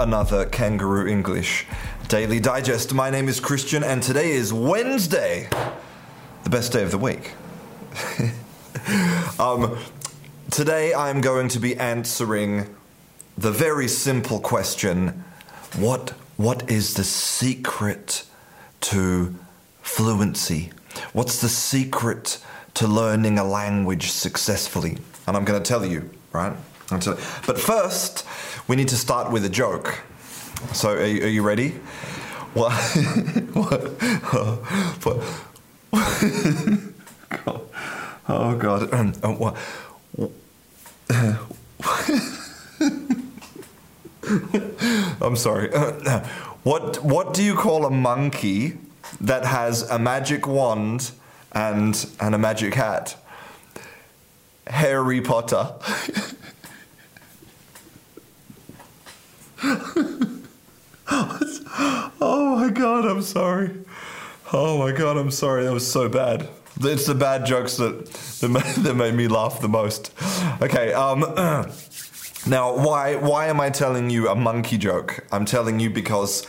another Kangaroo English Daily Digest. My name is Christian, and today is Wednesday, the best day of the week. um, today I'm going to be answering the very simple question what, what is the secret to fluency? What's the secret to learning a language successfully? And I'm going to tell you, right? But first, we need to start with a joke. So, are you, are you ready? What? what? what? oh God! Um, oh, what? I'm sorry. What what do you call a monkey that has a magic wand and and a magic hat? Harry Potter. oh my god, I'm sorry. Oh my god, I'm sorry. That was so bad. It's the bad jokes that that made, me laugh the most. Okay, um, now why why am I telling you a monkey joke? I'm telling you because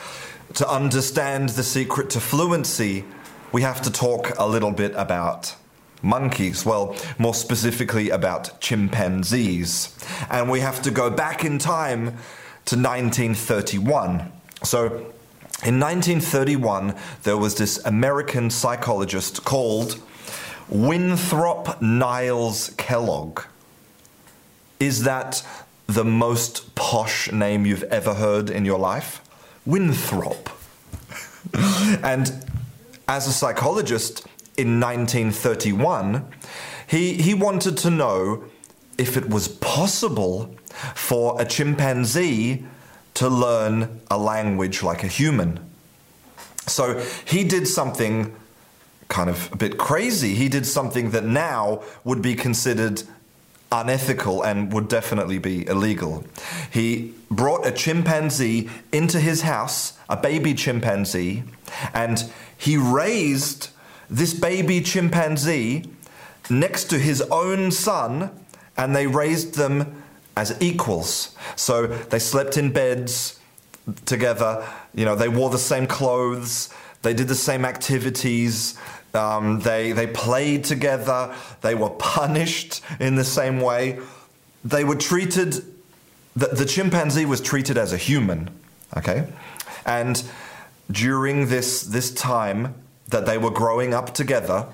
to understand the secret to fluency, we have to talk a little bit about monkeys. Well, more specifically about chimpanzees, and we have to go back in time to 1931. So, in 1931, there was this American psychologist called Winthrop Niles Kellogg. Is that the most posh name you've ever heard in your life? Winthrop. and as a psychologist in 1931, he, he wanted to know if it was possible for a chimpanzee to learn a language like a human. So he did something kind of a bit crazy. He did something that now would be considered unethical and would definitely be illegal. He brought a chimpanzee into his house, a baby chimpanzee, and he raised this baby chimpanzee next to his own son, and they raised them as equals. So they slept in beds together, you know, they wore the same clothes, they did the same activities. Um, they, they played together, they were punished in the same way. They were treated, the, the chimpanzee was treated as a human, okay? And during this, this time that they were growing up together,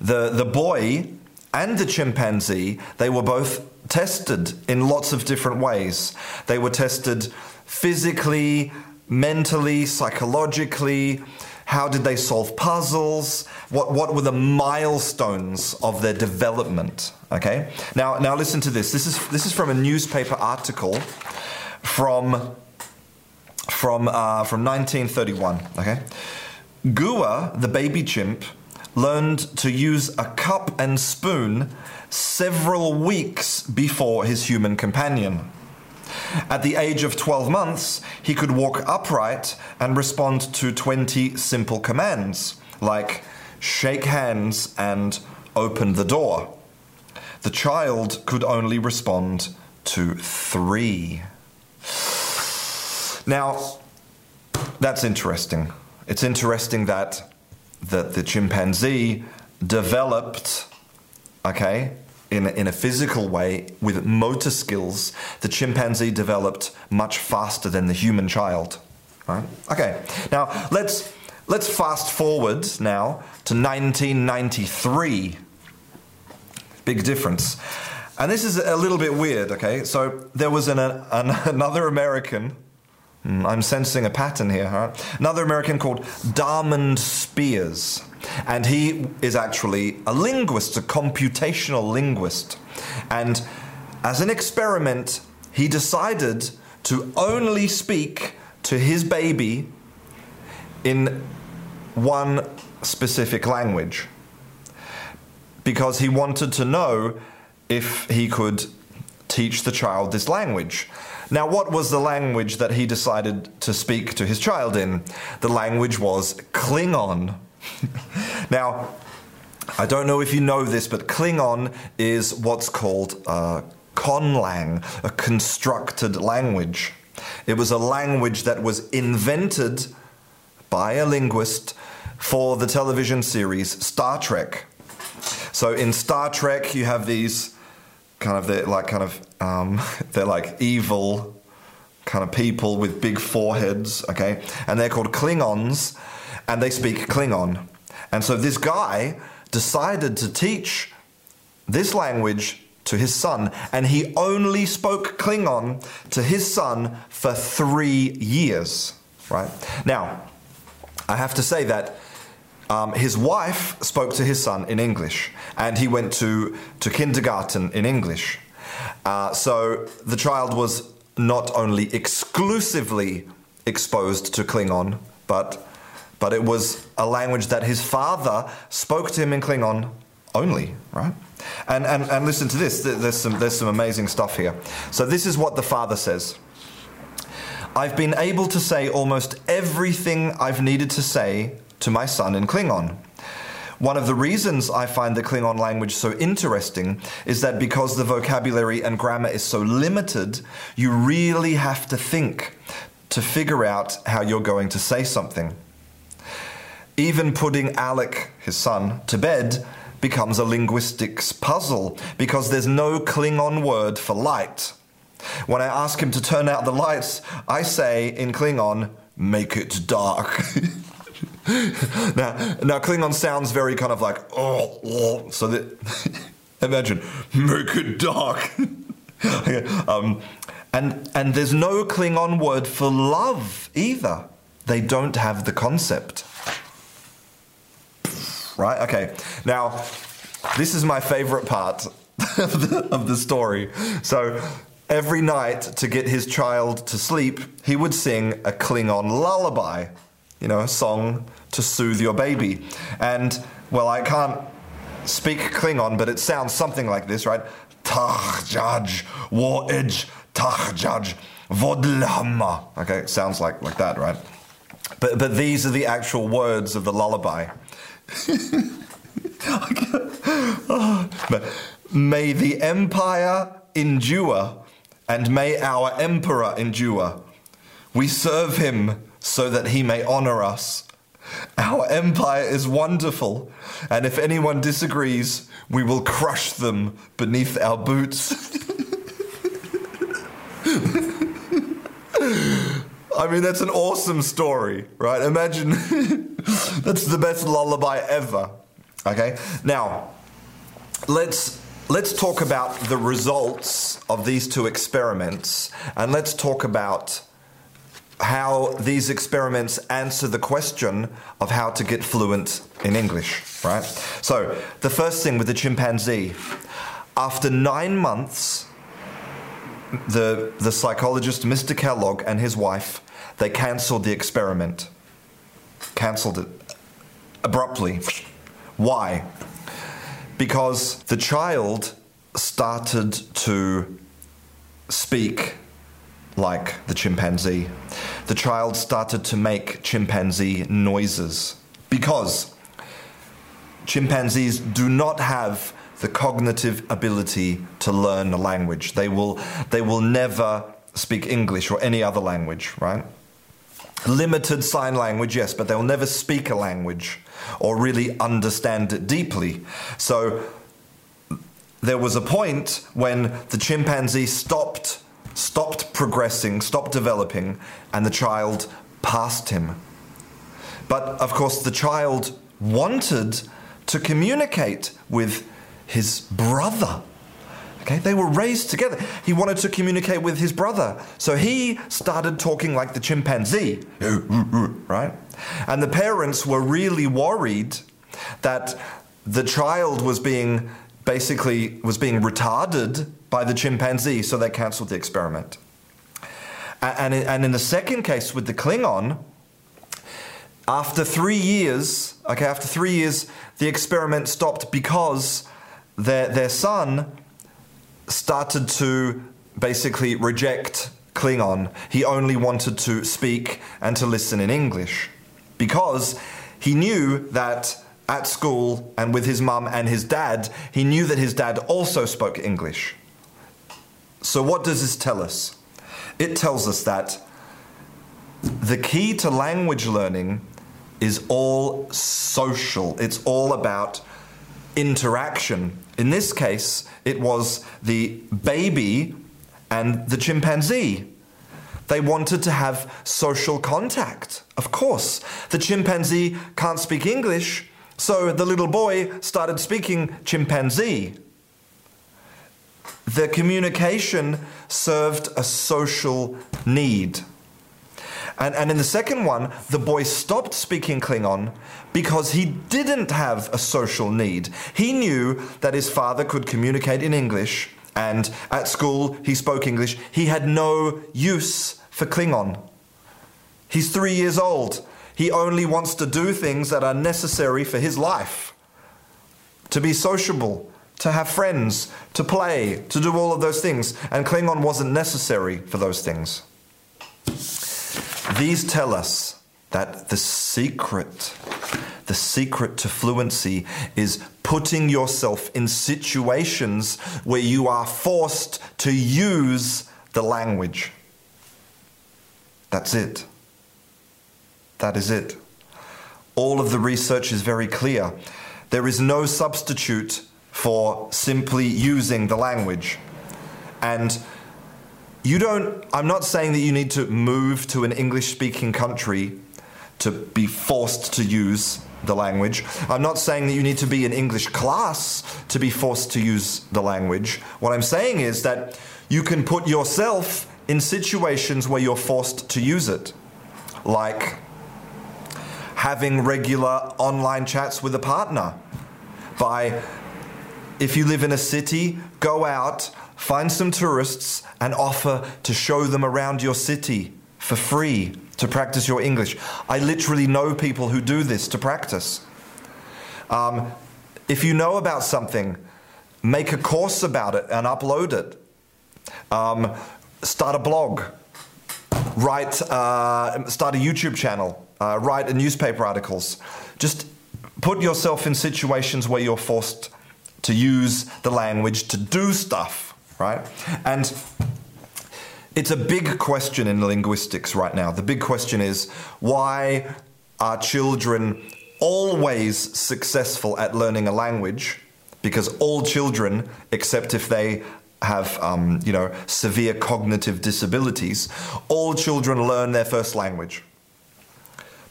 the, the boy and the chimpanzee, they were both tested in lots of different ways. They were tested physically, mentally, psychologically. How did they solve puzzles? What, what were the milestones of their development? Okay. Now, now listen to this. This is this is from a newspaper article from from uh, from 1931. Okay. Gua, the baby chimp, learned to use a cup and spoon several weeks before his human companion. At the age of 12 months, he could walk upright and respond to 20 simple commands, like shake hands and open the door. The child could only respond to three. Now, that's interesting. It's interesting that, that the chimpanzee developed okay, in a, in a physical way with motor skills, the chimpanzee developed much faster than the human child. Right? Okay. Now let's let's fast forward now to 1993. Big difference. And this is a little bit weird, okay? So there was an, an another American hmm, I'm sensing a pattern here, right? Another American called d'Armond Speers. And he is actually a linguist, a computational linguist. And as an experiment, he decided to only speak to his baby in one specific language because he wanted to know if he could teach the child this language. Now, what was the language that he decided to speak to his child in? The language was Klingon. now, I don't know if you know this, but Klingon is what's called uh, conlang, a constructed language. It was a language that was invented by a linguist for the television series Star Trek. So in Star Trek, you have these kind of they're like kind of um, they're like evil kind of people with big foreheads, okay, and they're called Klingons, and they speak Klingon. And so this guy decided to teach this language to his son, and he only spoke Klingon to his son for three years. Right now, I have to say that um, his wife spoke to his son in English, and he went to, to kindergarten in English. Uh, so the child was not only exclusively exposed to Klingon, but, but it was a language that his father spoke to him in Klingon only, right? And, and, and listen to this, there's some, there's some amazing stuff here. So, this is what the father says I've been able to say almost everything I've needed to say to my son in Klingon. One of the reasons I find the Klingon language so interesting is that because the vocabulary and grammar is so limited, you really have to think to figure out how you're going to say something. Even putting Alec, his son, to bed becomes a linguistics puzzle because there's no Klingon word for light. When I ask him to turn out the lights, I say in Klingon, make it dark. now, now Klingon sounds very kind of like oh, oh so that imagine make it dark. um, and and there's no Klingon word for love either. They don't have the concept. Right? Okay. Now, this is my favorite part of the, of the story. So every night to get his child to sleep, he would sing a Klingon lullaby you know, a song to soothe your baby. And, well, I can't speak Klingon, but it sounds something like this, right? Tahjaj, war edge, tahjaj, vodlhamma. Okay, it sounds like, like that, right? But, but these are the actual words of the lullaby. but may the empire endure, and may our emperor endure. We serve him so that he may honor us. Our empire is wonderful, and if anyone disagrees, we will crush them beneath our boots. I mean, that's an awesome story, right? Imagine that's the best lullaby ever. Okay, now let's let's talk about the results of these two experiments, and let's talk about how these experiments answer the question of how to get fluent in English, right? So, the first thing with the chimpanzee, after nine months, the, the psychologist, Mr. Kellogg, and his wife, they cancelled the experiment. Cancelled it abruptly. Why? Because the child started to speak like the chimpanzee. The child started to make chimpanzee noises because chimpanzees do not have the cognitive ability to learn a language. They will, they will never speak English or any other language, right? Limited sign language, yes, but they'll never speak a language or really understand it deeply. So there was a point when the chimpanzee stopped stopped progressing, stopped developing, and the child passed him. But of course, the child wanted to communicate with his brother. Okay, they were raised together. He wanted to communicate with his brother. So he started talking like the chimpanzee, right? And the parents were really worried that the child was being basically was being retarded by the chimpanzee, so they cancelled the experiment. And, and in the second case with the Klingon, after three years, okay, after three years, the experiment stopped because their, their son started to basically reject Klingon. He only wanted to speak and to listen in English because he knew that at school and with his mum and his dad, he knew that his dad also spoke English. So, what does this tell us? It tells us that the key to language learning is all social, it's all about interaction. In this case, it was the baby and the chimpanzee. They wanted to have social contact. Of course, the chimpanzee can't speak English, so the little boy started speaking chimpanzee. The communication served a social need. And, and in the second one, the boy stopped speaking Klingon because he didn't have a social need. He knew that his father could communicate in English, and at school he spoke English. He had no use for Klingon. He's three years old. He only wants to do things that are necessary for his life to be sociable, to have friends, to play, to do all of those things. And Klingon wasn't necessary for those things. These tell us that the secret, the secret to fluency is putting yourself in situations where you are forced to use the language. That's it. That is it. All of the research is very clear. There is no substitute for simply using the language. And you don't, I'm not saying that you need to move to an English speaking country to be forced to use the language. I'm not saying that you need to be in English class to be forced to use the language. What I'm saying is that you can put yourself in situations where you're forced to use it. Like having regular online chats with a partner. By, if you live in a city, go out, find some tourists, and offer to show them around your city for free to practice your English. I literally know people who do this to practice. Um, if you know about something, make a course about it and upload it. Um, start a blog. Write, uh, start a YouTube channel uh, write newspaper articles. Just put yourself in situations where you're forced to use the language to do stuff, right? And it's a big question in linguistics right now. The big question is why are children always successful at learning a language? Because all children, except if they have um, you know severe cognitive disabilities, all children learn their first language.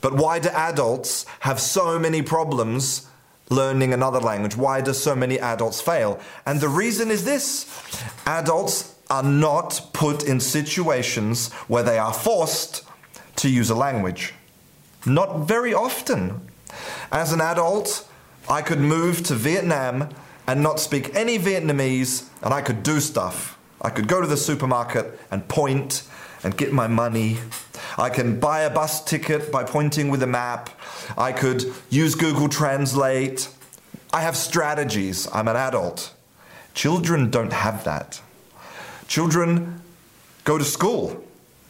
But why do adults have so many problems learning another language? Why do so many adults fail? And the reason is this adults are not put in situations where they are forced to use a language. Not very often. As an adult, I could move to Vietnam and not speak any Vietnamese, and I could do stuff. I could go to the supermarket and point and get my money I can buy a bus ticket by pointing with a map. I could use Google Translate. I have strategies. I'm an adult. Children don't have that. Children go to school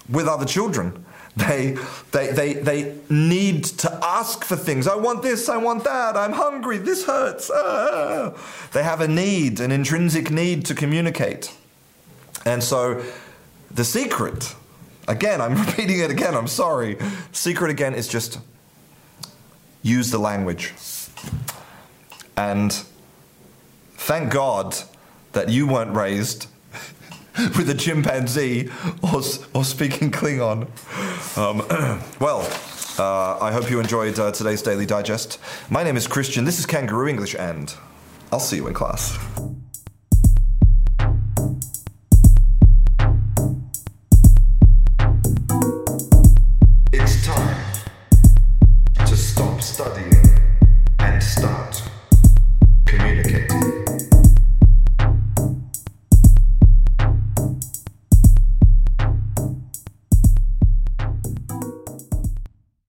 with other children. They, they, they, they need to ask for things. I want this, I want that, I'm hungry, this hurts. Ah. They have a need, an intrinsic need to communicate. And so the secret Again, I'm repeating it again, I'm sorry. Secret again is just use the language. And thank God that you weren't raised with a chimpanzee or, or speaking Klingon. Um, well, uh, I hope you enjoyed uh, today's Daily Digest. My name is Christian, this is Kangaroo English, and I'll see you in class.